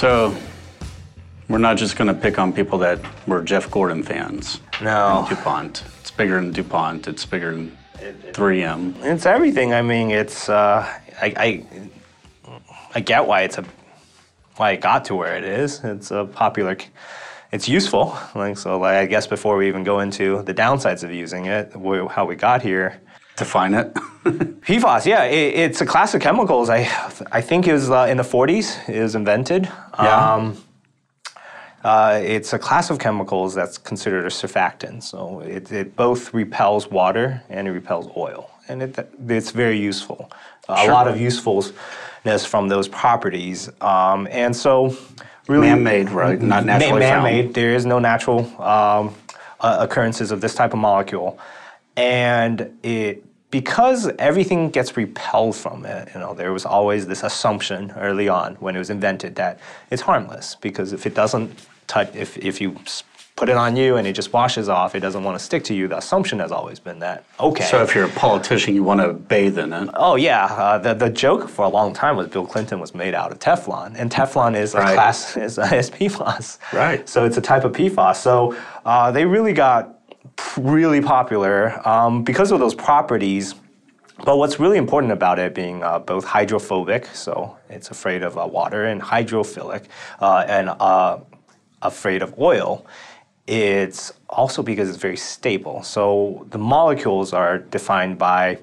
So we're not just going to pick on people that were Jeff Gordon fans. No. DuPont. It's bigger than DuPont. It's bigger than 3M. It's everything. I mean, it's uh, I, I I get why it's a why it got to where it is. It's a popular. It's useful. Like so, like I guess before we even go into the downsides of using it, how we got here. Define it. PFAS, yeah, it, it's a class of chemicals. I I think it was uh, in the 40s. It was invented. Yeah. Um, uh, it's a class of chemicals that's considered a surfactant. So it, it both repels water and it repels oil, and it, it's very useful. A Sure. lot of usefulness from those properties, um, and so really Man-made, right? Not naturally found. man-made. There is no natural um, uh, occurrences of this type of molecule, and it because everything gets repelled from it. You know, there was always this assumption early on when it was invented that it's harmless because if it doesn't touch, if if you put it on you and it just washes off, it doesn't want to stick to you. The assumption has always been that okay. So if you're a politician, you want to bathe in it. Oh yeah, uh, the the joke for a long time was Bill Clinton was made out of Teflon, and Teflon is a Right. class is, is PFAS. Right. So it's a type of PFAS. So uh, they really got really popular um, because of those properties. But what's really important about it being uh, both hydrophobic, so it's afraid of uh, water, and hydrophilic, uh, and uh, afraid of oil, it's also because it's very stable. So the molecules are defined by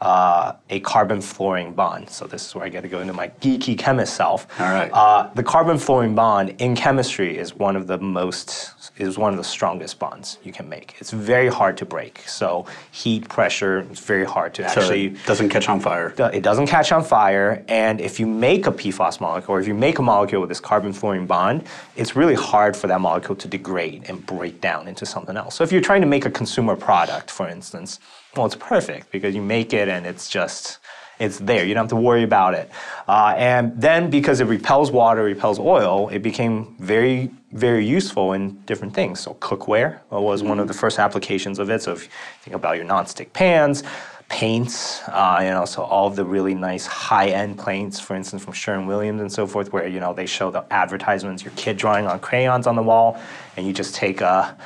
uh, a carbon fluorine bond. So this is where I get to go into my geeky chemist self. All right. Uh, the carbon fluorine bond in chemistry is one of the most is one of the strongest bonds you can make. It's very hard to break. So heat, pressure, it's very hard to So actually it doesn't catch on fire. it doesn't catch on fire, and if you make a PFAS molecule, or if you make a molecule with this carbon fluorine bond, it's really hard for that molecule to degrade and break down into something else. So if you're trying to make a consumer product, for instance, well, it's perfect because you make it and it's just it's there. You don't have to worry about it. Uh, and then because it repels water, repels oil, it became very, very useful in different things. So cookware was one of the first applications of it. So if you think about your nonstick pans, paints, uh, you know, so all the really nice high-end paints, for instance, from Sherwin Williams and so forth, where you know they show the advertisements, your kid drawing on crayons on the wall, and you just take a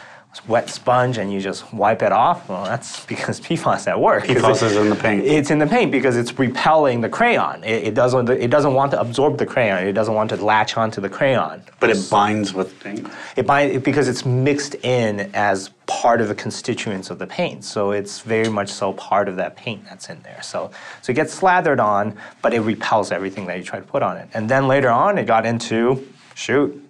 wet sponge and you just wipe it off. Well, that's because PFAS at work. PFAS it- is in the paint. It's in the paint because it's repelling the crayon. It, it doesn't. It doesn't want to absorb the crayon. It doesn't want to latch onto the crayon. But it binds with paint. It bind, it, because it's mixed in as part of the constituents of the paint. So it's very much so part of that paint that's in there. So so it gets slathered on, but it repels everything that you try to put on it. And then later on, it got into shoot.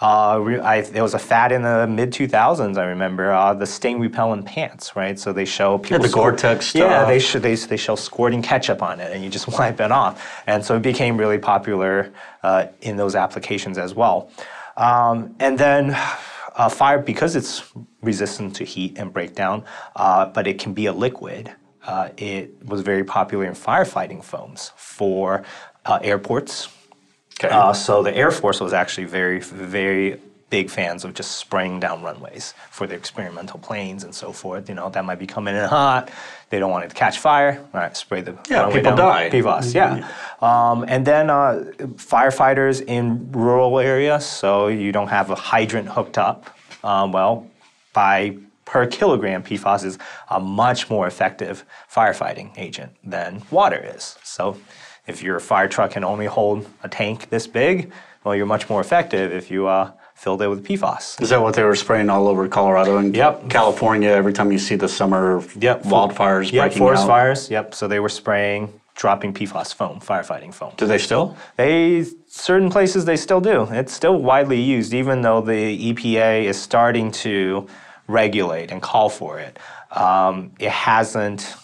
Uh, I, there was a fad in the mid 2000s. I remember uh, the stain repellent pants, right? So they show people. the squirt- Gore-Tex Yeah, they sh- they they show squirting ketchup on it, and you just wipe it off. And so it became really popular uh, in those applications as well. Um, and then uh, fire, because it's resistant to heat and breakdown, uh, but it can be a liquid. Uh, it was very popular in firefighting foams for uh, airports. Okay. Uh, so the Air Force was actually very, very big fans of just spraying down runways for their experimental planes and so forth. You know, that might be coming in hot. They don't want it to catch fire. All right, spray the Yeah, runway people down. die. PFAS, yeah. Um, and then uh, firefighters in rural areas, so you don't have a hydrant hooked up. Um, well, by per kilogram, PFAS is a much more effective firefighting agent than water is. So if your fire truck can only hold a tank this big, well, you're much more effective if you uh, filled it with PFAS. Is that what they were spraying all over Colorado and Yep. California every time you see the summer Yep. wildfires Yep, breaking forest out? fires. Yep. So they were spraying, dropping PFAS foam, firefighting foam. Do they still? They certain places they still do. It's still widely used, even though the EPA is starting to regulate and call for it. Um, it hasn't.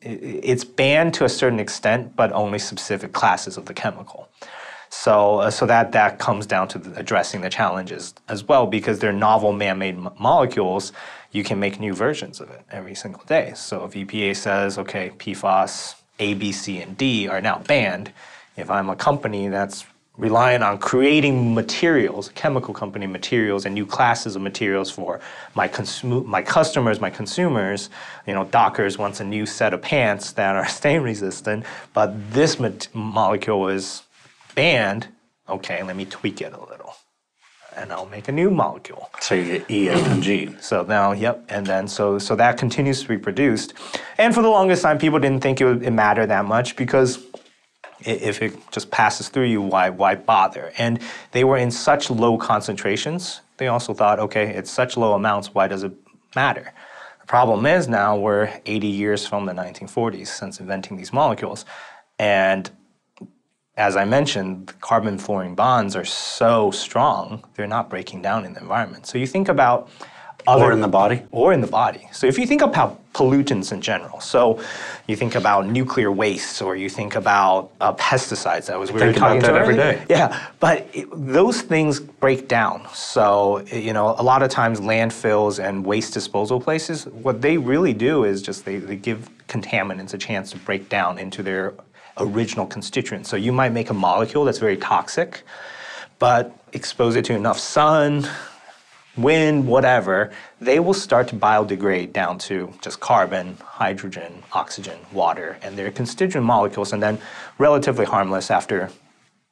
It's banned to a certain extent, but only specific classes of the chemical. So, uh, so that that comes down to the, addressing the challenges as well, because they're novel man-made m- molecules. You can make new versions of it every single day. So, if EPA says, okay, PFAS A, B, C, and D are now banned, if I'm a company that's relying on creating materials, chemical company materials, and new classes of materials for my my customers, my consumers. You know, Dockers wants a new set of pants that are stain resistant, but this mat- molecule is banned. Okay, let me tweak it a little. And I'll make a new molecule. So you get E, F, and G. So now, yep, and then so so that continues to be produced. And for the longest time, people didn't think it would it matter that much because if it just passes through you, why why bother? And they were in such low concentrations. They also thought, okay, it's such low amounts. Why does it matter? The problem is now we're 80 years from the 1940s since inventing these molecules, and as I mentioned, carbon fluorine bonds are so strong, they're not breaking down in the environment. So you think about other Or in the body. or in the body. So if you think about pollutants in general, so you think about nuclear waste, or you think about uh, pesticides. That was we think were about that every day. Yeah, but it, those things break down. So you know, a lot of times landfills and waste disposal places, what they really do is just they, they give contaminants a chance to break down into their original constituents. So you might make a molecule that's very toxic, but expose it to enough sun, wind, whatever, they will start to biodegrade down to just carbon, hydrogen, oxygen, water, and their constituent molecules, and then relatively harmless after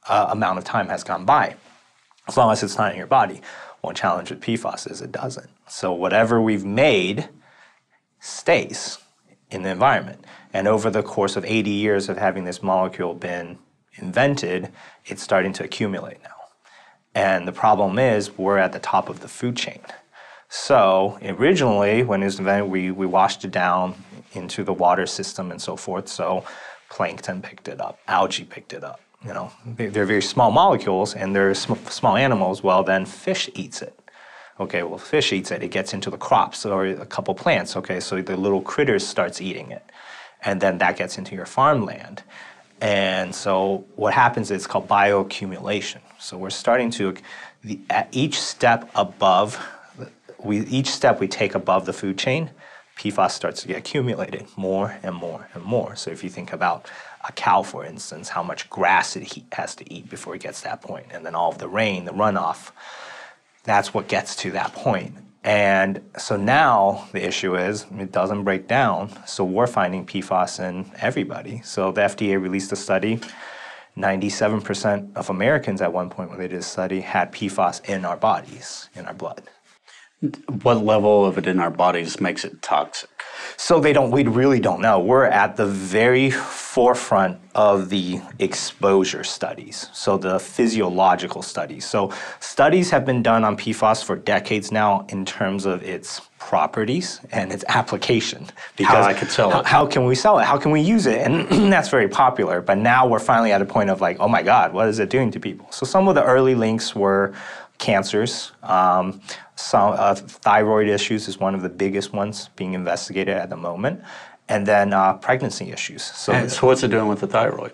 uh, amount of time has gone by, as long as it's not in your body. One challenge with PFAS is it doesn't. So whatever we've made stays in the environment. And over the course of 80 years of having this molecule been invented, it's starting to accumulate now. And the problem is, we're at the top of the food chain. So originally, when it was invented, we, we washed it down into the water system and so forth. So plankton picked it up, algae picked it up. You know, they- they're very small molecules and they're sm- small animals. Well, then fish eats it. Okay, well, fish eats it. It gets into the crops or a couple plants. Okay, so the little critters starts eating it, and then that gets into your farmland. And so what happens is called bioaccumulation. So we're starting to the, at each step above, we each step we take above the food chain, PFAS starts to get accumulated more and more and more. So if you think about a cow, for instance, how much grass it has to eat before it gets that point, and then all of the rain, the runoff, that's what gets to that point. And so now the issue is it doesn't break down. So we're finding PFAS in everybody. So the FDA released a study. 97% of Americans at one point when they did a study had PFAS in our bodies, in our blood. What level of it in our bodies makes it toxic? So they don't. We really don't know. We're at the very forefront of the exposure studies. So the physiological studies. So studies have been done on PFAS for decades now in terms of its properties and its application. Because I could sell how, it. how can we sell it? How can we use it? And that's very popular. But now we're finally at a point of like, oh my God, what is it doing to people? So some of the early links were cancers. Um, some uh, thyroid issues is one of the biggest ones being investigated at the moment, and then uh, pregnancy issues. So And so what's it doing with the thyroid?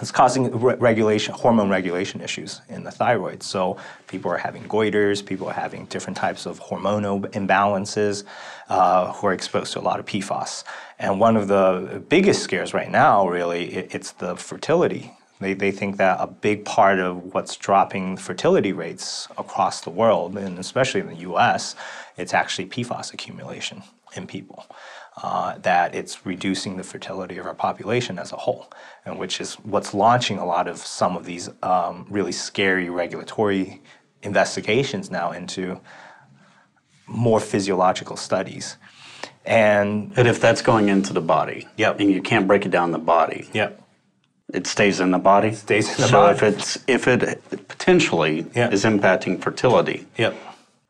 it's causing re- regulation, hormone regulation issues in the thyroid. So people are having goiters, people are having different types of hormonal imbalances uh, who are exposed to a lot of PFAS. And one of the biggest scares right now, really, it, it's the fertility. They, they think that a big part of what's dropping fertility rates across the world, and especially in the US, it's actually PFAS accumulation in people uh, that it's reducing the fertility of our population as a whole, and which is what's launching a lot of some of these um, really scary regulatory investigations now into more physiological studies. And And if that's going into the body, Yep. and you can't break it down the body, yep, it stays in the body. Stays in the so body. if it's if it potentially Yeah. is impacting fertility, yep.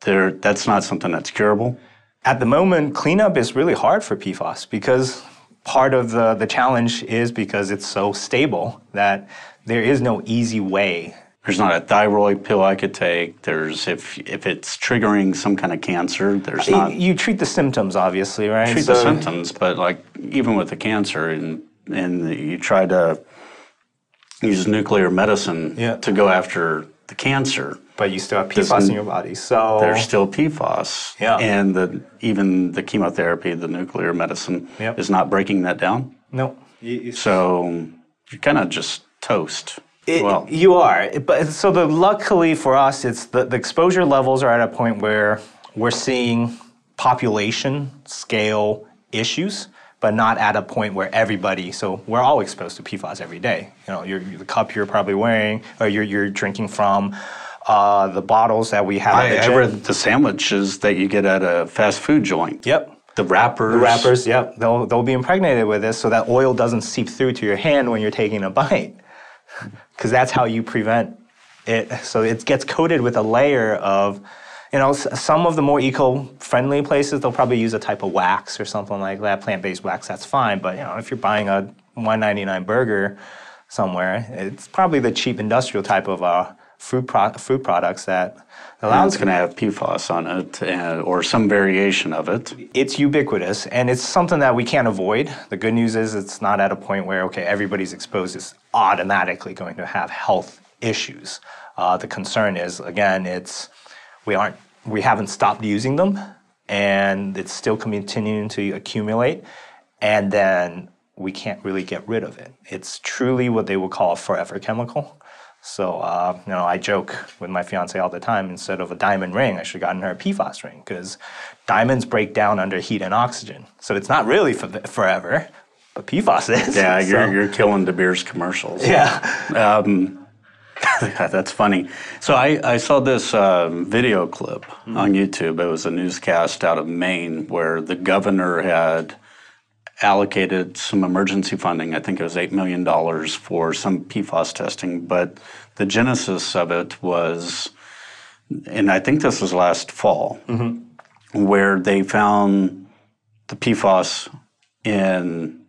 there that's not something that's curable. At the moment, cleanup is really hard for PFAS because part of the, the challenge is because it's so stable that there is no easy way There's not a thyroid pill I could take. There's if if it's triggering some kind of cancer, there's Y- not You treat the symptoms, obviously, right? treat the symptoms, but like even with the cancer and and you try to use nuclear medicine Yeah. to go after the cancer, But you still have Doesn't- PFAS in your body, so there's still PFAS. Yeah. And the even the chemotherapy, the nuclear medicine Yep. is not breaking that down. no. So you're kind of just toast. It- well, you are, but so the luckily for us, it's the, the exposure levels are at a point where we're seeing population scale issues but not at a point where everybody. So we're all exposed to PFAS every day. You know, your the cup you're probably wearing, or you're you're drinking from. Uh, the bottles that we have. I, the I read the sandwiches that you get at a fast food joint. Yep. The wrappers. The wrappers, yep, they'll, they'll be impregnated with this so that oil doesn't seep through to your hand when you're taking a bite. Because that's how you prevent it. So it gets coated with a layer of, you know, some of the more eco friendly places, they'll probably use a type of wax or something like that, plant based wax, that's fine. But, you know, if you're buying a 199 burger somewhere, it's probably the cheap industrial type of uh, food, pro- food products that allows it's going to have PFAS on it uh, or some variation of it. it's ubiquitous and it's something that we can't avoid. The good news is it's not at a point where, okay, everybody's exposed is automatically going to have health issues. Uh, the concern is, again, it's we aren't we haven't stopped using them and it's still continuing to accumulate and then we can't really get rid of it. It's truly what they would call a forever chemical. So, uh, you know, I joke with my fiance all the time. Instead of a diamond ring, I should have gotten her a PFAS ring because diamonds break down under heat and oxygen. So it's not really for forever, but PFAS is. Yeah, you're, So- you're killing De Beers commercials. yeah. Yeah, That's funny. So I, I saw this um, video clip Mm-hmm. on YouTube. It was a newscast out of Maine where the governor had allocated some emergency funding. I think it was $8 million for some PFAS testing. But the genesis of it was, and I think this was last fall, Mm-hmm. where they found the PFAS in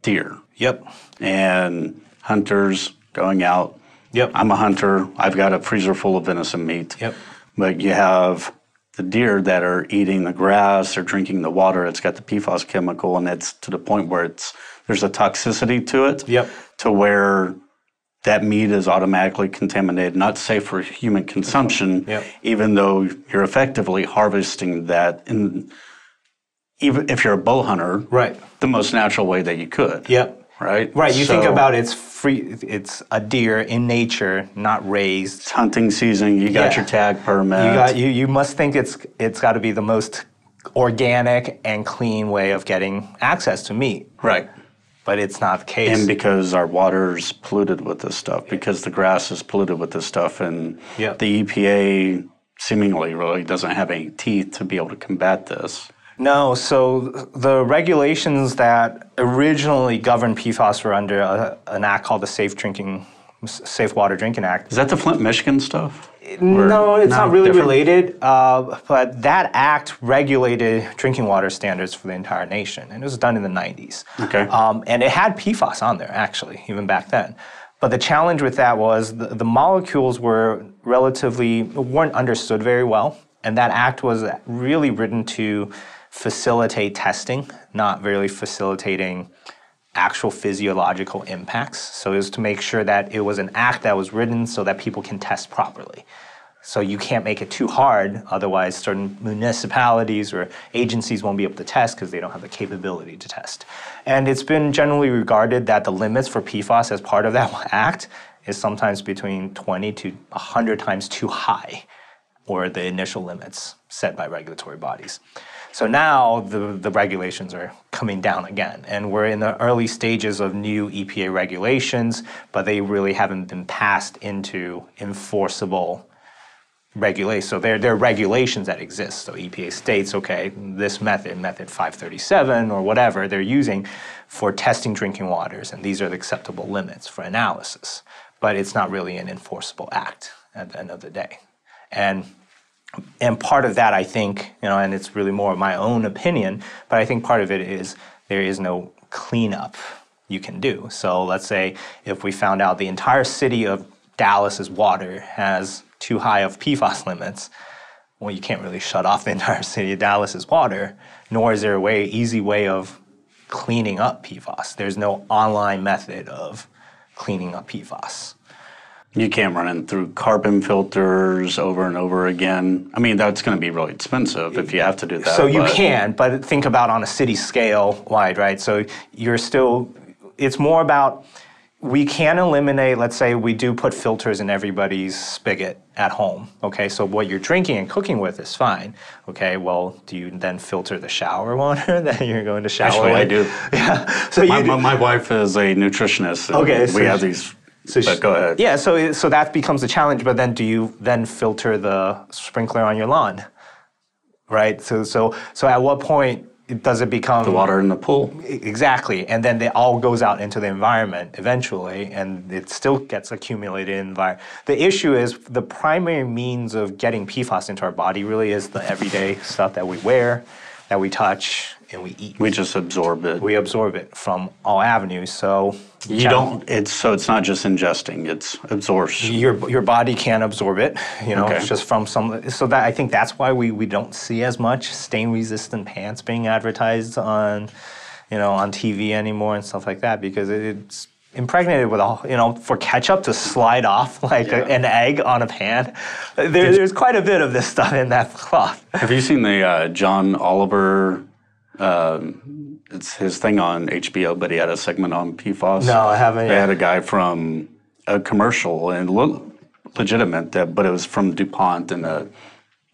deer Yep. and hunters going out. Yep. I'm a hunter. I've got a freezer full of venison meat. Yep. But you have the deer that are eating the grass or drinking the water. It's got the PFAS chemical, and it's to the point where it's there's a toxicity to it. Yep. To where that meat is automatically contaminated, not safe for human consumption. Yep. Even though you're effectively harvesting that in, even if you're a bow hunter, Right. the most natural way that you could. Yep. Right. Right. You think about it's free. It's a deer in nature, not raised. It's hunting season. You got Yeah. your tag permit. You got you. You must think it's it's got to be the most organic and clean way of getting access to meat, right. but it's not the case. And because our water's polluted with this stuff, because the grass is polluted with this stuff, and Yeah. the EPA seemingly really doesn't have any teeth to be able to combat this. No, so the regulations that originally governed PFAS were under a, an act called the Safe Drinking, Safe Water Drinking Act. Is that the Flint, Michigan stuff? No, it's no, not really different? related. Uh, but that act regulated drinking water standards for the entire nation, and it was done in the 90s. Okay. Um, and it had PFAS on there, actually, even back then. But the challenge with that was the, the molecules were relatively weren't understood very well, and that act was really written to facilitate testing, not really facilitating actual physiological impacts. So it was to make sure that it was an act that was written so that people can test properly. So you can't make it too hard, otherwise, certain municipalities or agencies won't be able to test because they don't have the capability to test. And it's been generally regarded that the limits for PFAS as part of that act is sometimes between 20 to 100 times too high, or the initial limits set by regulatory bodies. So now the, the regulations are coming down again, and we're in the early stages of new EPA regulations, but they really haven't been passed into enforceable regulations. So there, there are regulations that exist. So EPA states, okay, this method, method 537 or whatever they're using for testing drinking waters, and these are the acceptable limits for analysis. But it's not really an enforceable act at the end of the day. And and part of that, I think, you know, and it's really more my own opinion, but I think part of it is there is no cleanup you can do. So let's say if we found out the entire city of Dallas's water has too high of PFAS limits, well, you can't really shut off the entire city of Dallas's water, nor is there a way, easy way of cleaning up PFAS. There's no online method of cleaning up PFAS. You can't run it through carbon filters over and over again. I mean, that's going to be really expensive if you have to do that. So you but- can, but think about on a city scale wide, right? So you're still, it's more about we can eliminate, let's say we do put filters in everybody's spigot at home. Okay, so what you're drinking and cooking with is fine. Okay, well, do you then filter the shower water that you're going to shower Actually, I do. Yeah, so My, you my, my wife is a nutritionist. Okay, we have these. So but go ahead. Yeah, so so that becomes a challenge. But then, do you then filter the sprinkler on your lawn? Right. So so so at what point does it become The water in the pool. Exactly, and then it all goes out into the environment eventually, and it still gets accumulated in the environment. The issue is the primary means of getting PFAS into our body really is the everyday stuff that we wear, that we touch, and we eat. We just absorb it. We absorb it from all avenues. So you don't. It's so it's not just ingesting. It's absorption. your your body can absorb it, you know, Okay. it's just from some. So that I think that's why we, we don't see as much stain resistant pants being advertised on, you know, on TV anymore and stuff like that because it, it's impregnated with all you know for ketchup to slide off like a- an egg on a pan. There, there's quite a bit of this stuff in that cloth. Have you seen the uh, John Oliver? Um, it's his thing on HBO, but he had a segment on PFAS. No, I haven't They yet. had a guy from a commercial and lo- legitimate, that, but it was from DuPont in the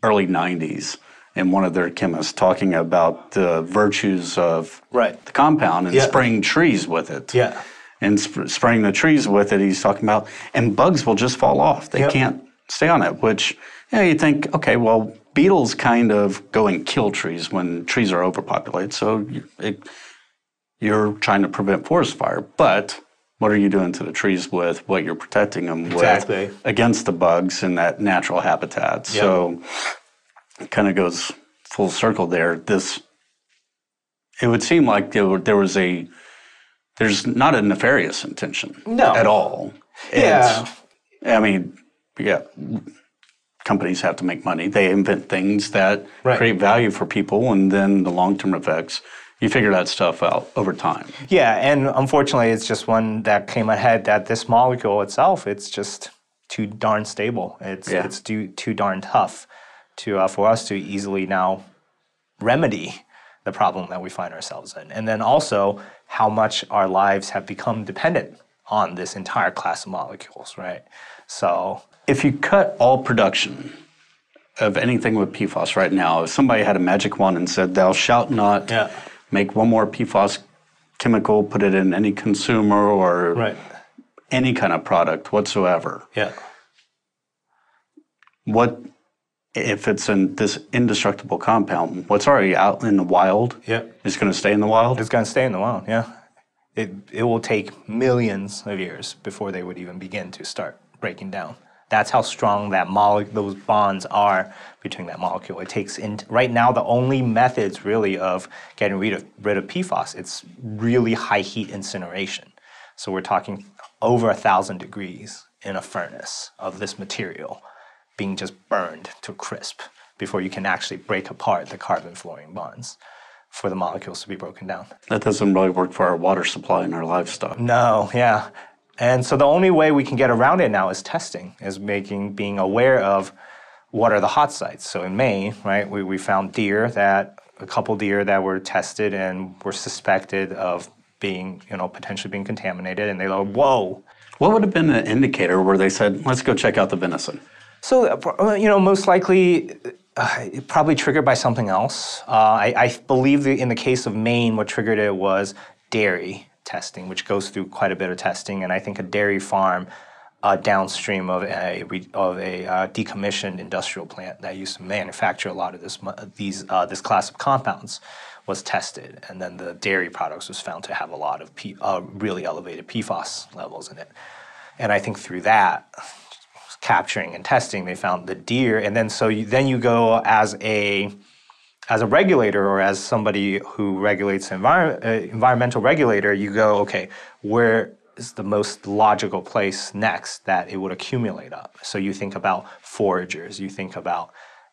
early '90s, and one of their chemists talking about the virtues of Right. the compound and Yeah. spraying trees with it. Yeah. and sp- spraying the trees with it. He's talking about, and bugs will just fall off. They Yep. can't stay on it. Which, you know, you think, okay, well, beetles kind of go and kill trees when trees are overpopulated. So you, it, you're trying to prevent forest fire, but what are you doing to the trees with what you're protecting them Exactly. with against the bugs in that natural habitat? So it kind of goes full circle there. This it would seem like there, there was a there's not a nefarious intention No. at all. Yeah. I mean, yeah, companies have to make money. They invent things that Right. create value for people, and then the long term effects. You figure that stuff out over time. Yeah, and unfortunately, it's just one that came ahead that this molecule itself, it's just too darn stable. It's Yeah. it's too too darn tough to uh, for us to easily now remedy the problem that we find ourselves in, and then also how much our lives have become dependent on this entire class of molecules, right? So If you cut all production of anything with PFAS right now, if somebody had a magic wand and said, "Thou shalt not Yeah. make one more PFAS chemical, put it in any consumer or any kind of product whatsoever," yeah, what if it's in this indestructible compound? What's already out in the wild yeah. is going to stay in the wild. It's going to stay in the wild, yeah. It, it will take millions of years before they would even begin to start breaking down. That's how strong that mole- those bonds are between that molecule. It takes in right now the only methods really of getting rid of rid of PFAS. It's really high heat incineration. So we're talking over a thousand degrees in a furnace of this material being just burned to crisp before you can actually break apart the carbon fluorine bonds for the molecules to be broken down. That doesn't really work for our water supply and our livestock. No, yeah. And so the only way we can get around it now is testing, is making being aware of what are the hot sites. So in May, right, we, we found deer that a couple deer that were tested and were suspected of being, you know, potentially being contaminated, and they go, whoa. What would have been an indicator where they said, "Let's go check out the venison"? So, uh, you know, most likely, uh, probably triggered by something else. Uh, I, I believe in the case of Maine, what triggered it was dairy testing, which goes through quite a bit of testing, and I think a dairy farm uh, downstream of a of a uh, decommissioned industrial plant that used to manufacture a lot of this these uh, this class of compounds was tested, and then the dairy products was found to have a lot of P, uh, really elevated PFAS levels in it, and I think through that capturing and testing, they found the deer, and then so you, then you go as a as a regulator or as somebody who regulates envir- uh, environmental regulator, you go, okay, where is the most logical place next that it would accumulate up? So you think about foragers, you think about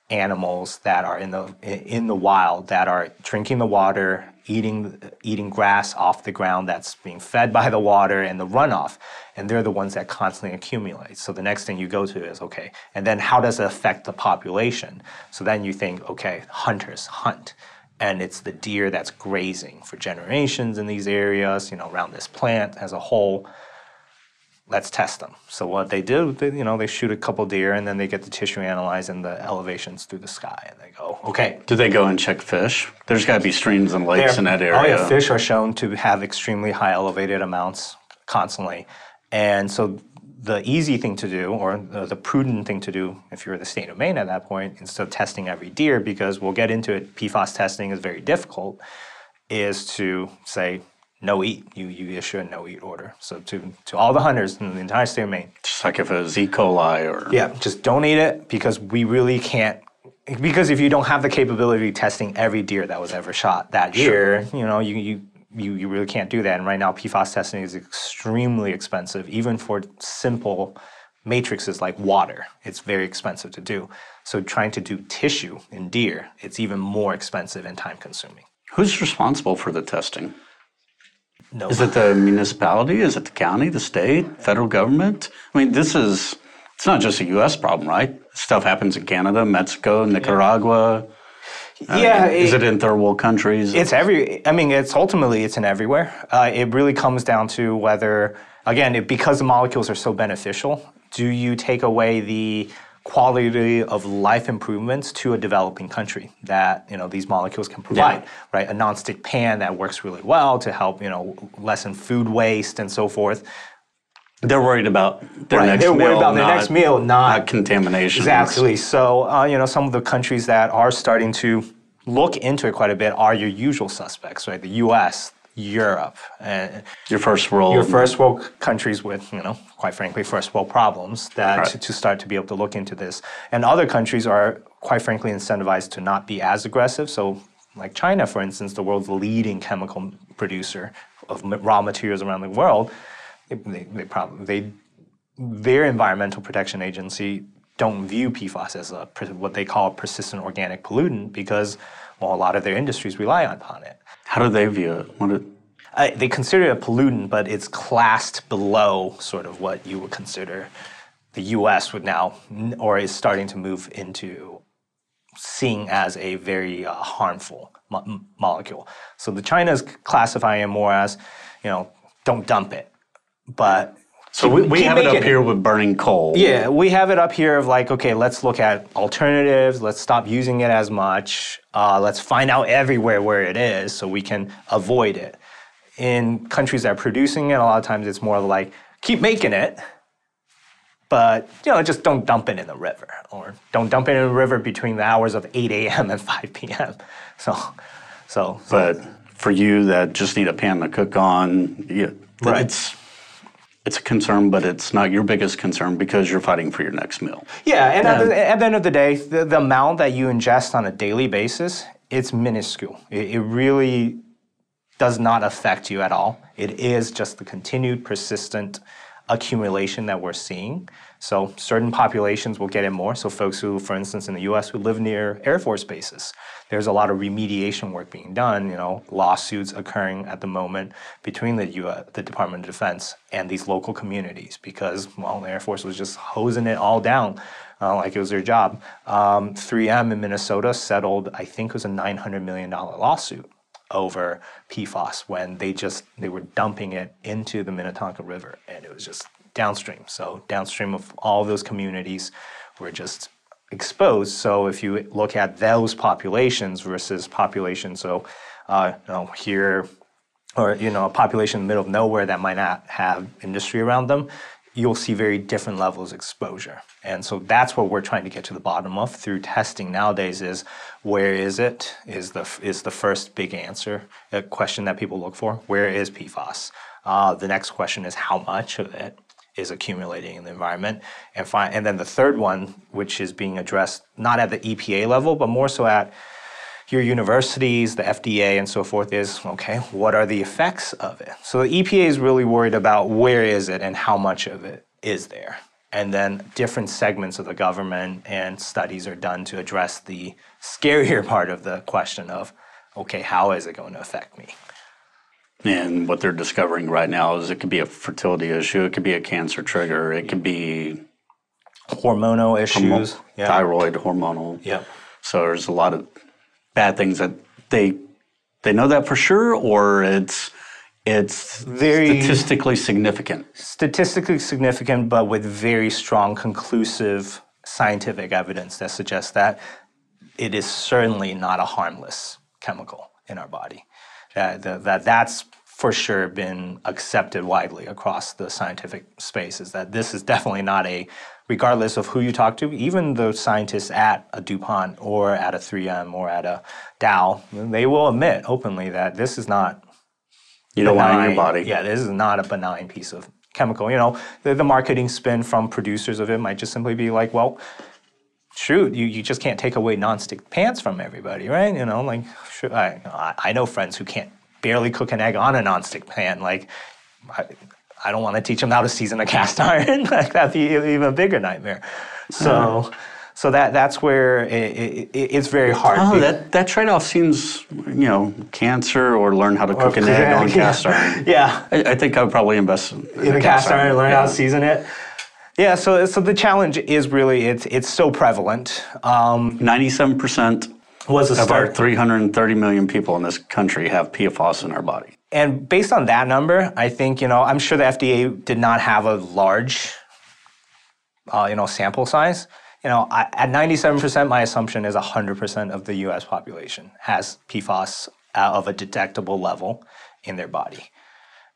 animals that are in the in the wild that are drinking the water, eating eating grass off the ground that's being fed by the water and the runoff, and they're the ones that constantly accumulate. So the next thing you go to is okay, and then how does it affect the population? So then you think, okay, hunters hunt, and it's the deer that's grazing for generations in these areas, you know, around this plant as a whole let's test them. So what they do, they, you know, they shoot a couple deer and then they get the tissue analyzed and the elevations through the sky, and they go, okay. Do they go and check fish? There's got to be streams and lakes in that area. Oh yeah, fish are shown to have extremely high elevated amounts constantly, and so the easy thing to do, or the, the prudent thing to do, if you're the state of Maine at that point, instead of testing every deer, because we'll get into it, PFAS testing is very difficult, is to say no eat. You you issue a no eat order. So to to all the hunters in the entire state of Maine, Just like if it was E. coli or yeah, just don't eat it because we really can't. Because if you don't have the capability of testing every deer that was ever shot that year, you know you you. You, you really can't do that. And right now, PFAS testing is extremely expensive, even for simple matrices like water. It's very expensive to do. So, trying to do tissue in deer, it's even more expensive and time consuming. Who's responsible for the testing? No. Is it the municipality? Is it the county, the state, federal government? I mean, this is, it's not just a US problem, right? Stuff happens in Canada, Mexico, Nicaragua. yeah, Is it in third world countries? It's every. I mean, it's ultimately it's in everywhere. Uh, it really comes down to whether, again, it, because the molecules are so beneficial, do you take away the quality of life improvements to a developing country that you know these molecules can provide? Right, a nonstick pan that works really well to help you know lessen food waste and so forth. They're worried about their Right, next they're meal. worried about their not- next meal, not not contamination. Exactly. So, uh, you know, some of the countries that are starting to look into it quite a bit are your usual suspects, right? The U.S., Europe, and Your first world. your first world countries with, you know, quite frankly, first world problems that Right. to, to start to be able to look into this. And other countries are, quite frankly, incentivized to not be as aggressive. So, like China, for instance, the world's leading chemical producer of raw materials around the world, they, they, probably they their environmental protection agency don't view PFAS as a what they call a persistent organic pollutant because well a lot of their industries rely upon it. How do they view it? What Uh, they consider it a pollutant, but it's classed below sort of what you would consider the U.S. would now, or is starting to move into seeing as a very uh, harmful mo- molecule. So the China's classifying it more as, you know, don't dump it, but so we, we have it up it. here with burning coal. yeah, we have it up here of like, okay, let's look at alternatives. Let's stop using it as much. Uh, let's find out everywhere where it is so we can avoid it. In countries that are producing it, a lot of times it's more like, keep making it, but you know, just don't dump it in the river, or don't dump it in the river between the hours of 8 a.m. and 5 p.m. So, so But for you that just need a pan to cook on, yeah, Right. it's it's a concern, but it's not your biggest concern because you're fighting for your next meal. Yeah, and At, the, at the end of the day, the, the amount that you ingest on a daily basis, it's minuscule. It, it really does not affect you at all. It is just the continued persistent accumulation that we're seeing. So certain populations will get it more. So folks who, for instance, in the U.S. who live near Air Force bases, there's a lot of remediation work being done. You know, lawsuits occurring at the moment between the U.S., the Department of Defense and these local communities because, well, the Air Force was just hosing it all down. Uh, like it was their job. Um, 3M in Minnesota settled, I think it was a $900 million lawsuit over PFAS when they just they were dumping it into the Minnetonka River and it was just downstream. So downstream of all those communities were just exposed. So if you look at those populations versus populations, so uh, you know here or you know a population in the middle of nowhere that might not have industry around them you'll see very different levels of exposure. And so that's what we're trying to get to the bottom of through testing nowadays is where is it? Is the is the first big answer a question that people look for. Where is pfas uh, the next question is how much of it is accumulating in the environment and fi- and then the third one which is being addressed not at the epa level but more so at your universities, the FDA, and so forth is okay, what are the effects of it? So the EPA is really worried about where is it and how much of it is there. And then different segments of the government and studies are done to address the scarier part of the question of okay, how is it going to affect me? And what they're discovering right now is it could be a fertility issue, it could be a cancer trigger, it could be Hormonal issues. yeah. thyroid, hormonal. Yeah. So there's a lot of bad things that they they know that for sure, or it's It's Very- statistically significant. statistically significant, but with very strong, conclusive scientific evidence that suggests that it is certainly not a harmless chemical in our body. That, that, that that's for sure been accepted widely across the scientific space is that this is definitely not a regardless of who you talk to even the scientists at a DuPont or at a 3M or at a Dow they will admit openly that this is not You don't want it in your body. Yeah, this is not a benign piece of chemical. You know, the, the marketing spin from producers of it might just simply be like, well, shoot, you, you just can't take away nonstick pans from everybody, right? You know, like, shoot, I, I- know friends who can't barely cook an egg on a nonstick pan. Like, I, I don't want to teach them how to season a cast iron. like, that'd be even a bigger nightmare. So, hmm. so that, that's where it, it, it- it's very hard. Oh, that, that trade off seems, you know, cancer or learn how to cook an egg on yeah. cast iron. Yeah. I, I think I would probably invest in, in the cast iron and learn how to season it. Yeah, so so the challenge is really it's it's so prevalent. Um, 97% was a of our 330 million people in this country have PFOS in our body. and based on that number, I think you know I'm sure the FDA did not have a large, uh, you know, sample size. You know, I, at 97%, my assumption is 100% of the U.S. population has PFAS uh, of a detectable level in their body.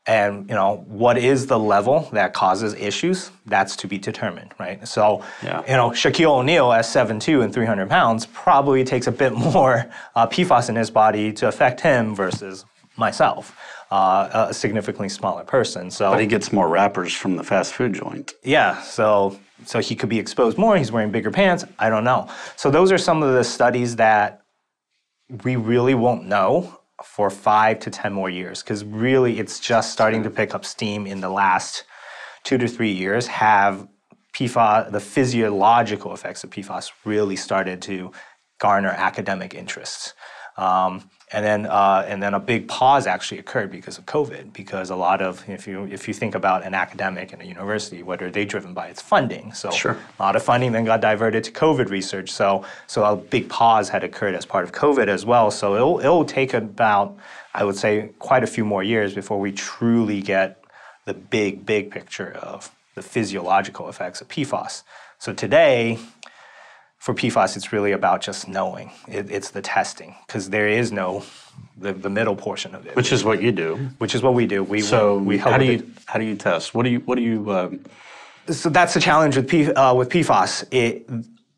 And you know what is the level that causes issues? That's to be determined, right? So, Yeah. you know, Shaquille O'Neal at 7'2 and 300 pounds probably takes a bit more uh, PFAS in his body to affect him versus myself, uh, a significantly smaller person. So, But he gets more wrappers from the fast food joint. yeah, so so he could be exposed more. He's wearing bigger pants. I don't know. So those are some of the studies that we really won't know for five to ten more years because really it's just starting to pick up steam in the last two to three years. Have PFAS, the physiological effects of PFAS, really started to garner academic interest. Um, and then, uh, and then a big pause actually occurred because of COVID. Because a lot of, if you if you think about an academic and a university, what are they driven by? It's funding. So Sure. a lot of funding then got diverted to COVID research. So so a big pause had occurred as part of COVID as well. So it'll it'll take about, I would say, quite a few more years before we truly get the big big picture of the physiological effects of PFAS. So today, for PFAS, it's really about just knowing. It, it's the testing because there is no the, the middle portion of it, Which is what you do. which is what we do. We So we help how do you how do you test? What do you what do you um, so that's the challenge with P, uh, with PFAS. It,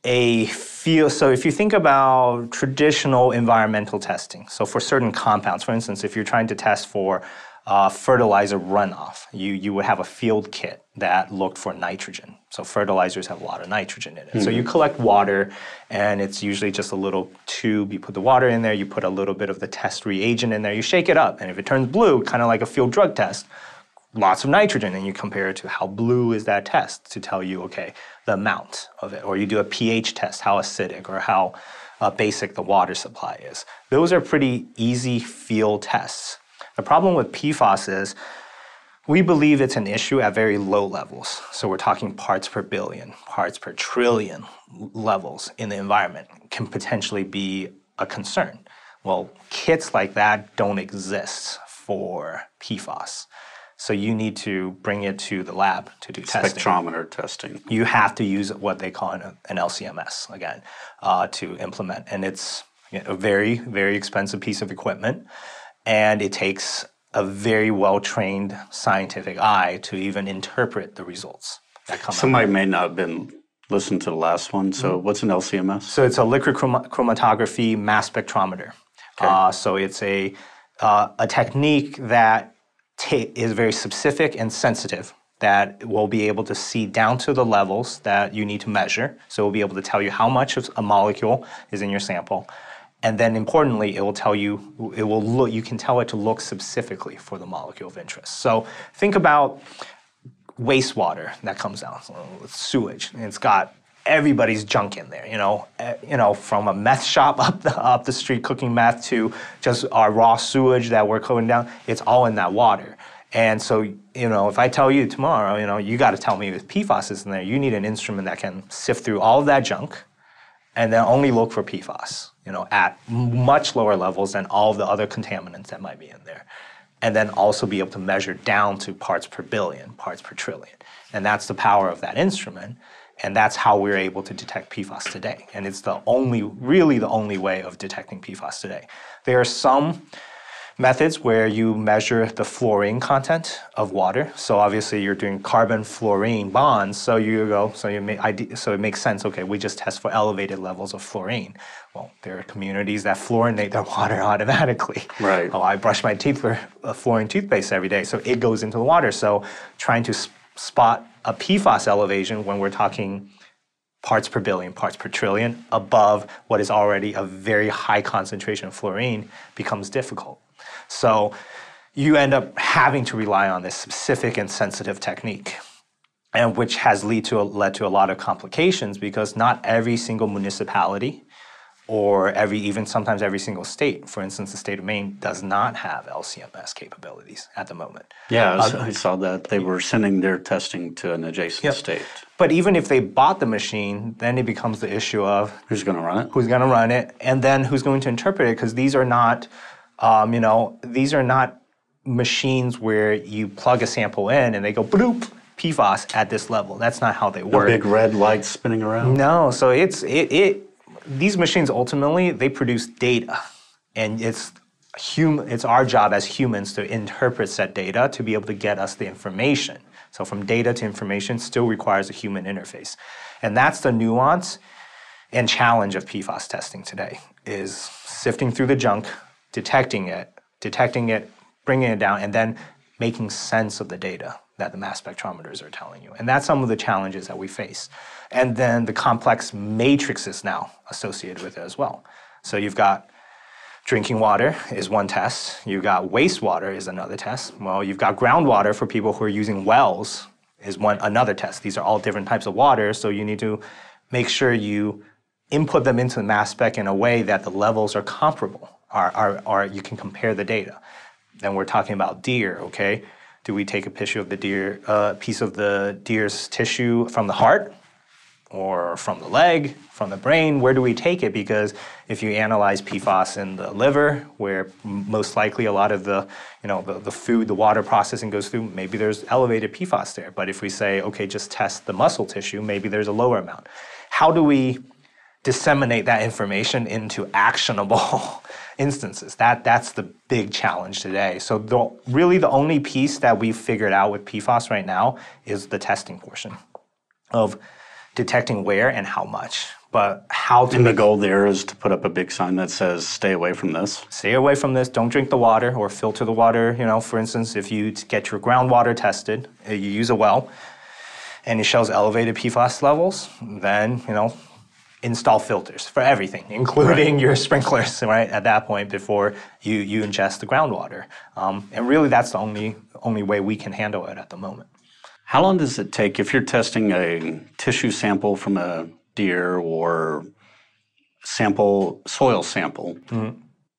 a feel so if you think about traditional environmental testing, so for certain compounds, for instance, if you're trying to test for uh, fertilizer runoff, you you would have a field kit that looked for nitrogen. So fertilizers have a lot of nitrogen in it. So you collect water, and it's usually just a little tube. You put the water in there, you put a little bit of the test reagent in there, you shake it up, and if it turns blue, kind of like a field drug test, lots of nitrogen and you compare it to how blue is that test to tell you okay the amount of it or you do a ph test how acidic or how uh, basic the water supply is those are pretty easy field tests the problem with pfas is we believe it's an issue at very low levels. So we're talking parts per billion parts per trillion levels in the environment can potentially be a concern. Well kits like that don't exist for pfas so you need to bring it to the lab to do testing. spectrometer testing? You have to use what they call an, an LCMS again uh, to implement, and it's a very very expensive piece of equipment, and it takes a very well trained scientific eye to even interpret the results that come out. Somebody may not have been listened to the last one. So Mm-hmm. what's an LCMS? So it's a liquid chroma- chromatography mass spectrometer. Uh, so it's a uh, a technique that ta- is very specific and sensitive that will be able to see down to the levels that you need to measure. So it will be able to tell you how much of a molecule is in your sample. And then importantly, it will tell you, it will look, you can tell it to look specifically for the molecule of interest. So think about wastewater that comes out, sewage, and it's got everybody's junk in there. You know, eh, you know, from a meth shop up the up the street cooking meth to just our raw sewage that we're cooking down. It's all in that water. And so, you know, if I tell you tomorrow, you know, you got to tell me if PFAS is in there, you need an instrument that can sift through all of that junk and then only look for PFAS, you know, at much lower levels than all of the other contaminants that might be in there. and then also be able to measure down to parts per billion, parts per trillion. And that's the power of that instrument. And that's how we're able to detect PFAS today. And it's the only, really the only way of detecting PFAS today. There are some methods where you measure the fluorine content of water. So obviously you're doing carbon fluorine bonds. So you go, so you make, so it makes sense. Okay, we just test for elevated levels of fluorine. Well, there are communities that fluorinate their water automatically. Right. Oh, I brush my teeth with a fluorine toothpaste every day, so it goes into the water. So trying to spot a PFAS elevation when we're talking parts per billion, parts per trillion above what is already a very high concentration of fluorine becomes difficult. So you end up having to rely on this specific and sensitive technique. And which has lead to, led to a lot of complications because not every single municipality or every even sometimes every single state, for instance, the state of Maine does not have LCMS capabilities at the moment. Yeah, I, uh, I saw that they were sending their testing to an adjacent Yep. state. But even if they bought the machine, then it becomes the issue of Who's going to run it? who's going to run it, and then who's going to interpret it, because these are not, um, you know, these are not machines where you plug a sample in and they go bloop PFAS at this level. That's not how they work. Big red lights spinning around. No, so it's it, it these machines ultimately they produce data, and it's hum, it's our job as humans to interpret that data to be able to get us the information. So from data to information still requires a human interface, and that's the nuance and challenge of PFAS testing today is sifting through the junk, detecting it, detecting it, bringing it down, and then making sense of the data that the mass spectrometers are telling you. And that's some of the challenges that we face. And then the complex matrices now associated with it as well. So you've got drinking water is one test. You've got wastewater is another test. Well, you've got groundwater for people who are using wells is one another test. These are all different types of water, so you need to make sure you input them into the mass spec in a way that the levels are comparable, are, you can compare the data. Then we're talking about deer, okay? Do we take a tissue of the deer, uh, piece of the deer's tissue from the heart? or from the leg, from the brain? Where do we take it? Because if you analyze PFAS in the liver, where most likely a lot of the, you know, the, the food, the water processing goes through, maybe there's elevated PFAS there. But if we say, okay, just test the muscle tissue, maybe there's a lower amount. How do we disseminate that information into actionable instances? That that's the big challenge today. So the, really the only piece that we've figured out with PFAS right now is the testing portion of detecting where and how much. But how to And the goal there is to put up a big sign that says, stay away from this. stay away from this, don't drink the water or filter the water. You know, for instance, if you get your groundwater tested, uh, you use a well, and it shows elevated PFAS levels, then, you know, install filters for everything, including your sprinklers, right, at that point before you, you ingest the groundwater. Um, and really, that's the only, only way we can handle it at the moment. How long does it take if you're testing a tissue sample from a deer or sample soil sample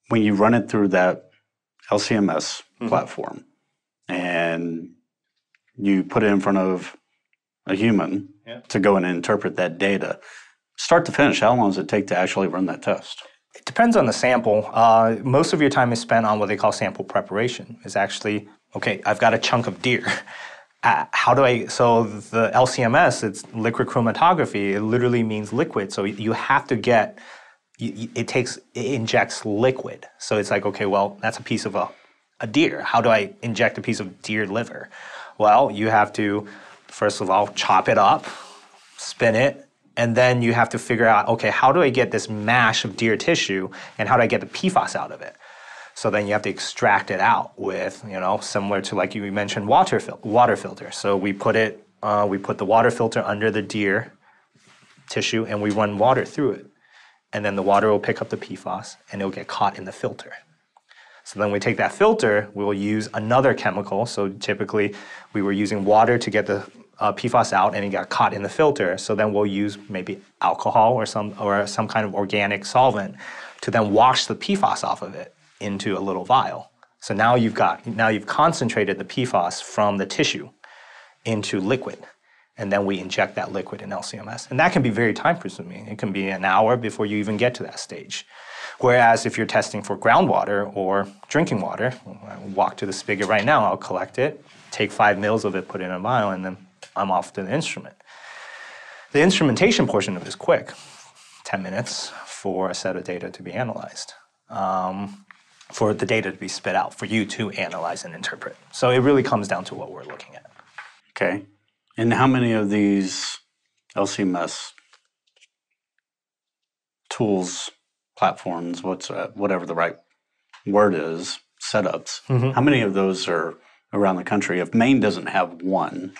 when you run it through that LCMS platform and you put it in front of a human Yeah. to go and interpret that data start to finish how long does it take to actually run that test It depends on the sample. Uh, most of your time is spent on what they call sample preparation. Is actually okay. I've got a chunk of deer. Uh, how do I? So the LCMS, it's liquid chromatography. It literally means liquid. So you have to get. It takes. It injects liquid. So it's like okay, well, that's a piece of a, a deer. How do I inject a piece of deer liver? Well, you have to first of all chop it up, spin it, and then you have to figure out okay, how do I get this mash of deer tissue and how do I get the PFAS out of it? So then you have to extract it out with, you know, similar to like you mentioned, water fil- water filter. So we put it, uh, we put the water filter under the deer tissue and we run water through it, and then the water will pick up the PFAS and it'll get caught in the filter. So then we take that filter, we will use another chemical. So typically we were using water to get the uh, PFAS out and it got caught in the filter. So then we'll use maybe alcohol or some, or some kind of organic solvent to then wash the PFAS off of it into a little vial. So now you've got, now you've concentrated the PFAS from the tissue into liquid. And then we inject that liquid in LCMS. And that can be very time consuming. It can be an hour before you even get to that stage. Whereas if you're testing for groundwater or drinking water, I walk to the spigot right now, I'll collect it, take five mils of it, put it in a vial, and then I'm off to the instrument. The instrumentation portion of it is quick 10 minutes for a set of data to be analyzed, um, for the data to be spit out, for you to analyze and interpret. So it really comes down to what we're looking at. Okay. And how many of these LCMS tools, platforms, what's uh, whatever the right word is, setups, how many of those are around the country? If Maine doesn't have one,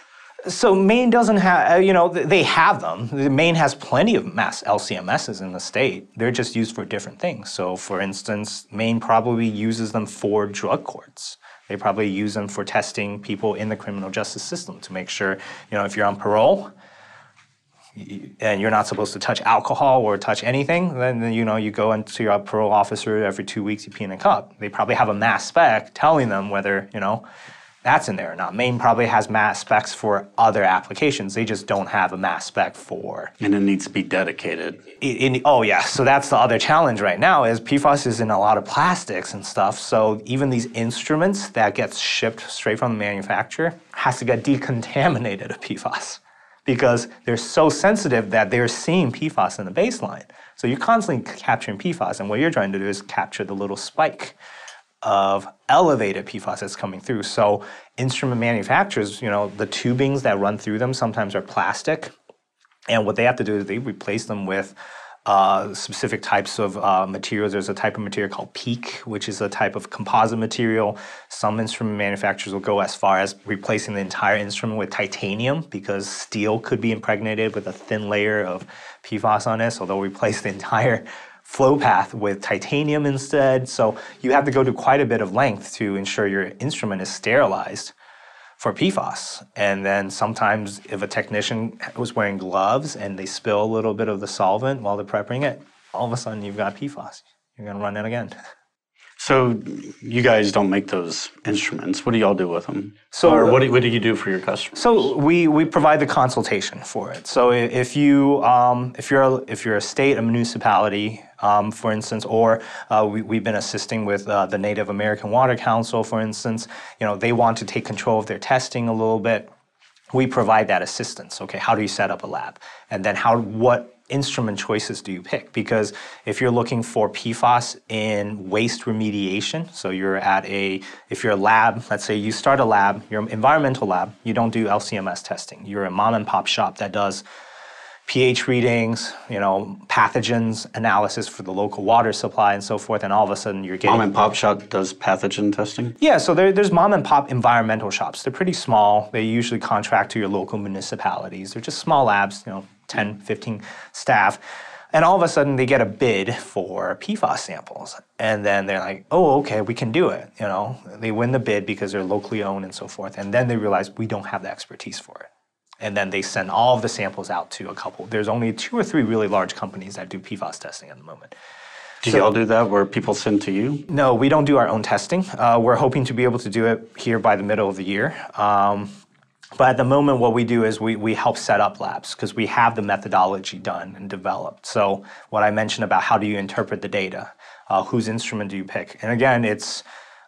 So Maine doesn't have, uh, you know, they have them. Maine has plenty of mass LCMSs in the state. They're just used for different things. So, for instance, Maine probably uses them for drug courts. They probably use them for testing people in the criminal justice system to make sure, you know, if you're on parole and you're not supposed to touch alcohol or touch anything, then then, you know you go into your parole officer every two weeks. You pee in a cup. They probably have a mass spec telling them whether you know that's in there or not. Maine probably has mass specs for other applications. They just don't have a mass spec for. and it needs to be dedicated. In, in- oh yeah, so that's the other challenge right now is PFAS is in a lot of plastics and stuff. So even these instruments that gets shipped straight from the manufacturer has to get decontaminated of PFAS because they're so sensitive that they're seeing PFAS in the baseline. So you're constantly capturing PFAS, and what you're trying to do is capture the little spike of elevated PFAS that's coming through. So instrument manufacturers, you know, the tubings that run through them sometimes are plastic, and what they have to do is they replace them with uh, specific types of uh, materials. There's a type of material called PEEK, which is a type of composite material. Some instrument manufacturers will go as far as replacing the entire instrument with titanium because steel could be impregnated with a thin layer of PFAS on it. So they'll replace the entire flow path with titanium instead. So you have to go to quite a bit of length to ensure your instrument is sterilized for PFAS. And then sometimes if a technician was wearing gloves and they spill a little bit of the solvent while they're prepping it, all of a sudden you've got PFAS. You're gonna run it again. So you guys don't make those instruments. What do y'all do with them? So- or what do, what do you do for your customers? So we, we provide the consultation for it. So if you um, if you're a, if you're a state, a municipality, um, for instance, or uh, we, we've been assisting with uh, the Native American Water Council, for instance, you know they want to take control of their testing a little bit. We provide that assistance. Okay, how do you set up a lab, and then how what instrument choices do you pick? Because if you're looking for PFAS in waste remediation, so you're at a, if you're a lab, let's say you start a lab, you're an environmental lab, you don't do LCMS testing. You're a mom and pop shop that does pH readings, you know, pathogens analysis for the local water supply and so forth, and all of a sudden you're getting Mom and pop shop does pathogen testing. yeah, so there, there's mom and pop environmental shops. They're pretty small. They usually contract to your local municipalities. They're just small labs, you know, 10, 15 staff. And all of a sudden they get a bid for PFAS samples. And then they're like, oh, okay, we can do it. You know, they win the bid because they're locally owned and so forth. And then they realize we don't have the expertise for it. And then they send all of the samples out to a couple. There's only two or three really large companies that do PFAS testing at the moment. Do y'all do that where people send to you? No, we don't do our own testing. Uh, we're hoping to be able to do it here by the middle of the year. Um, but at the moment, what we do is we, we help set up labs because we have the methodology done and developed. So, what I mentioned about how do you interpret the data, uh, whose instrument do you pick? And again, it's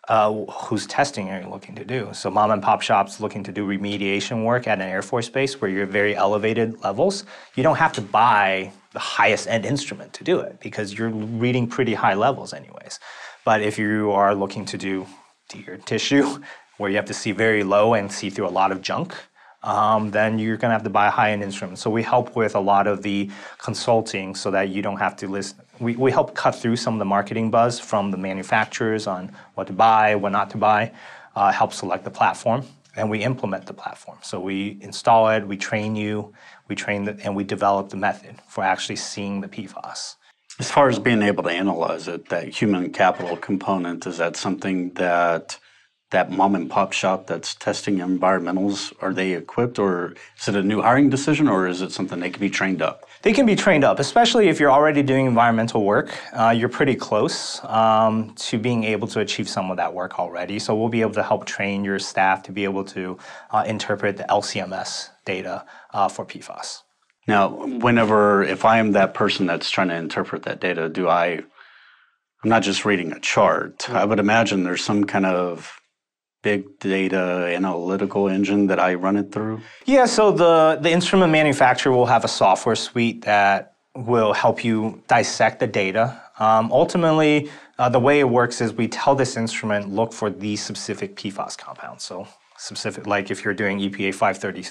uh, whose testing are you looking to do? So, mom and pop shops looking to do remediation work at an Air Force base where you're very elevated levels. You don't have to buy the highest end instrument to do it because you're reading pretty high levels, anyways. But if you are looking to do deer tissue, where you have to see very low and see through a lot of junk, um, then you're going to have to buy a high-end instrument. So we help with a lot of the consulting so that you don't have to list. We, we help cut through some of the marketing buzz from the manufacturers on what to buy, what not to buy, uh, help select the platform, and we implement the platform. So we install it, we train you, we train the, and we develop the method for actually seeing the PFAS. As far as being able to analyze it, that human capital component, is that something that that mom and pop shop that's testing environmentals, are they equipped or is it a new hiring decision or is it something they can be trained up? They can be trained up, especially if you're already doing environmental work. Uh, you're pretty close um, to being able to achieve some of that work already. So we'll be able to help train your staff to be able to uh, interpret the LCMS data uh, for PFAS. Now, whenever, if I am that person that's trying to interpret that data, do I I'm not just reading a chart. I would imagine there's some kind of big data analytical engine that I run it through. Yeah, so the, the instrument manufacturer will have a software suite that will help you dissect the data. Um, ultimately, uh, the way it works is we tell this instrument look for these specific PFAS compounds. So specific, like if you're doing EPA 530,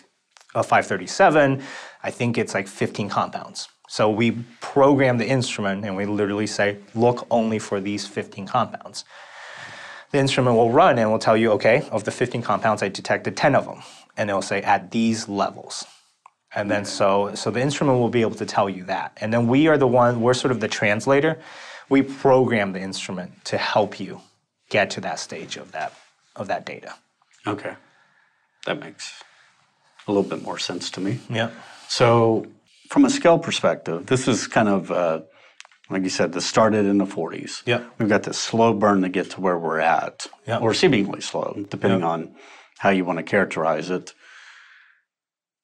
uh, 537, I think it's like 15 compounds. So we program the instrument and we literally say, look only for these 15 compounds. The instrument will run and will tell you, okay, of the 15 compounds, I detected 10 of them. And it'll say at these levels. And then so, so the instrument will be able to tell you that. And then we are the one, we're sort of the translator. We program the instrument to help you get to that stage of that, of that data. Okay. That makes a little bit more sense to me. Yeah. So, from a scale perspective, this is kind of, uh, like you said, this started in the 40s. Yeah. We've got this slow burn to get to where we're at, Yeah. or seemingly slow, depending Yeah. on how you want to characterize it.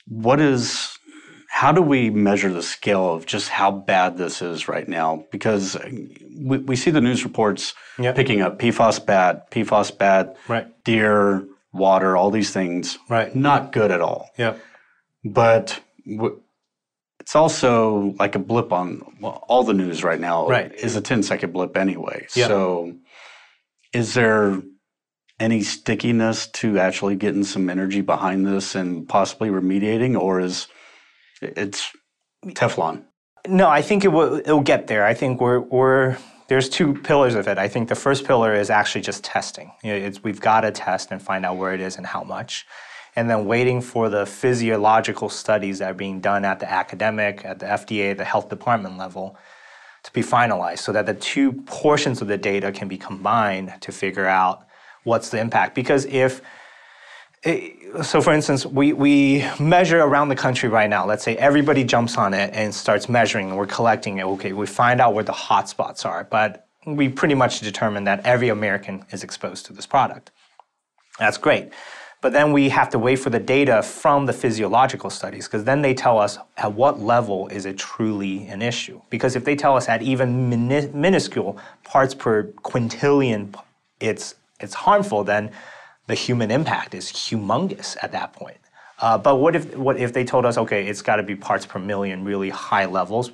What is, how do we measure the scale of just how bad this is right now? Because we, we see the news reports Yeah. picking up PFAS bad, PFAS bad, Right. deer, water, all these things. Right. Not good at all Yeah. but w- it's also like a blip on well, all the news right now Right. is a 10 second blip anyway Yeah. so is there any stickiness to actually getting some energy behind this and possibly remediating or is it's teflon No, I think it will it'll get there. I think we're we're there's two pillars of it. I think the first pillar is actually just testing. You know, it's, we've got to test and find out where it is and how much, and then waiting for the physiological studies that are being done at the academic, at the FDA, the health department level, to be finalized, so that the two portions of the data can be combined to figure out what's the impact. Because if eh, so for instance, we, we measure around the country right now. Let's say everybody jumps on it and starts measuring, and we're collecting it. Okay, we find out where the hot spots are, but we pretty much determine that every American is exposed to this product. That's great. But then we have to wait for the data from the physiological studies because then they tell us at what level is it truly an issue. Because if they tell us at even mini- minuscule parts per quintillion it's, it's harmful, then the human impact is humongous at that point. Uh, but what if, what if they told us, okay, it's got to be parts per million, really high levels,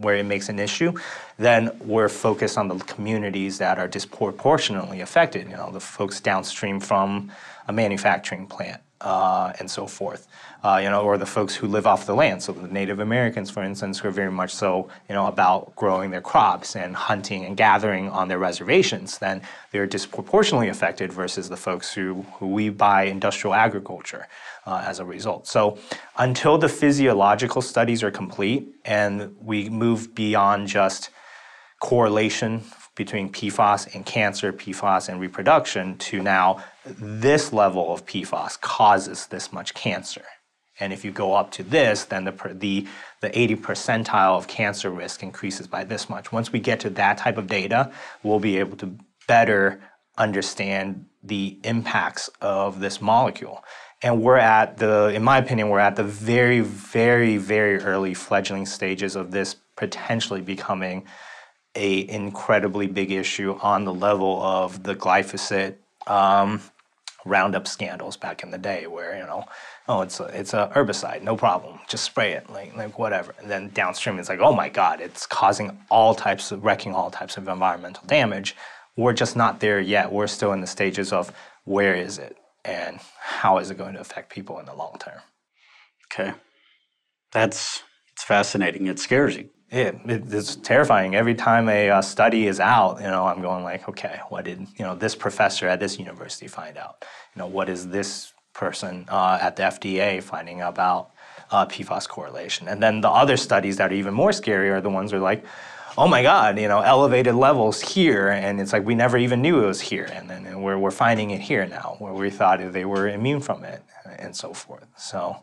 where it makes an issue, then we're focused on the communities that are disproportionately affected. You know, the folks downstream from a manufacturing plant uh, and so forth. Uh, you know, or the folks who live off the land. So the Native Americans, for instance, who are very much so, you know, about growing their crops and hunting and gathering on their reservations. Then they're disproportionately affected versus the folks who who we buy industrial agriculture uh, as a result. So until the physiological studies are complete and we move beyond just correlation between PFAS and cancer, PFAS and reproduction to now this level of PFAS causes this much cancer. And if you go up to this, then the, the, the 80 percentile of cancer risk increases by this much. Once we get to that type of data, we'll be able to better understand the impacts of this molecule. And we're at the, in my opinion, we're at the very, very, very early fledgling stages of this potentially becoming a incredibly big issue on the level of the glyphosate um, Roundup scandals back in the day, where you know, oh, it's a it's a herbicide, no problem, just spray it, like like whatever. And then downstream, it's like, oh my God, it's causing all types of wrecking all types of environmental damage. We're just not there yet. We're still in the stages of where is it and how is it going to affect people in the long term. okay that's it's fascinating it scares you It, it, it's terrifying. Every time a uh, study is out, you know, I'm going like, okay, what did you know this professor at this university find out? You know, what is this person uh, at the FDA finding about uh, PFAS correlation? And then the other studies that are even more scary are the ones are like, oh my God, you know, elevated levels here, and it's like we never even knew it was here, and then we're we're finding it here now, where we thought they were immune from it, and so forth. So,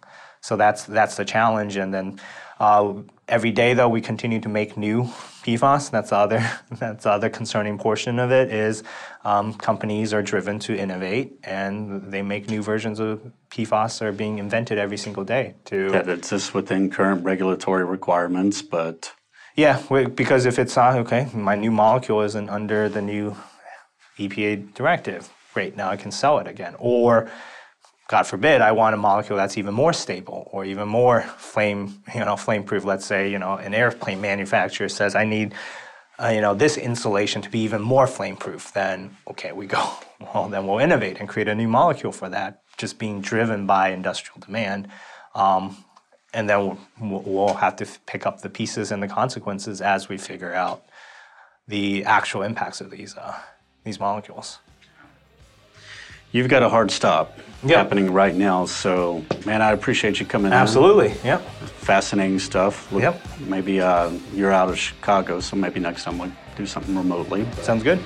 so that's that's the challenge, and then. Uh, every day, though, we continue to make new PFAS. That's the other that's the other concerning portion of it is um, companies are driven to innovate, and they make new versions of PFAS are being invented every single day. To that exists within current regulatory requirements but Yeah, because if it's not okay, my new molecule isn't under the new EPA directive. Great, now I can sell it again. Or, God forbid, I want a molecule that's even more stable or even more flame, you know, flame proof. Let's say, you know, an airplane manufacturer says I need, uh, you know, this insulation to be even more flame proof. Then, okay, we go. Well, then we'll innovate and create a new molecule for that, just being driven by industrial demand. Um, and then we'll, we'll have to pick up the pieces and the consequences as we figure out the actual impacts of these uh, these molecules. You've got a hard stop Yeah. happening right now, so man, I appreciate you coming in. Absolutely. Yep. Fascinating stuff. Look, Yep. Maybe uh, you're out of Chicago, so maybe next time we'll do something remotely. Sounds good.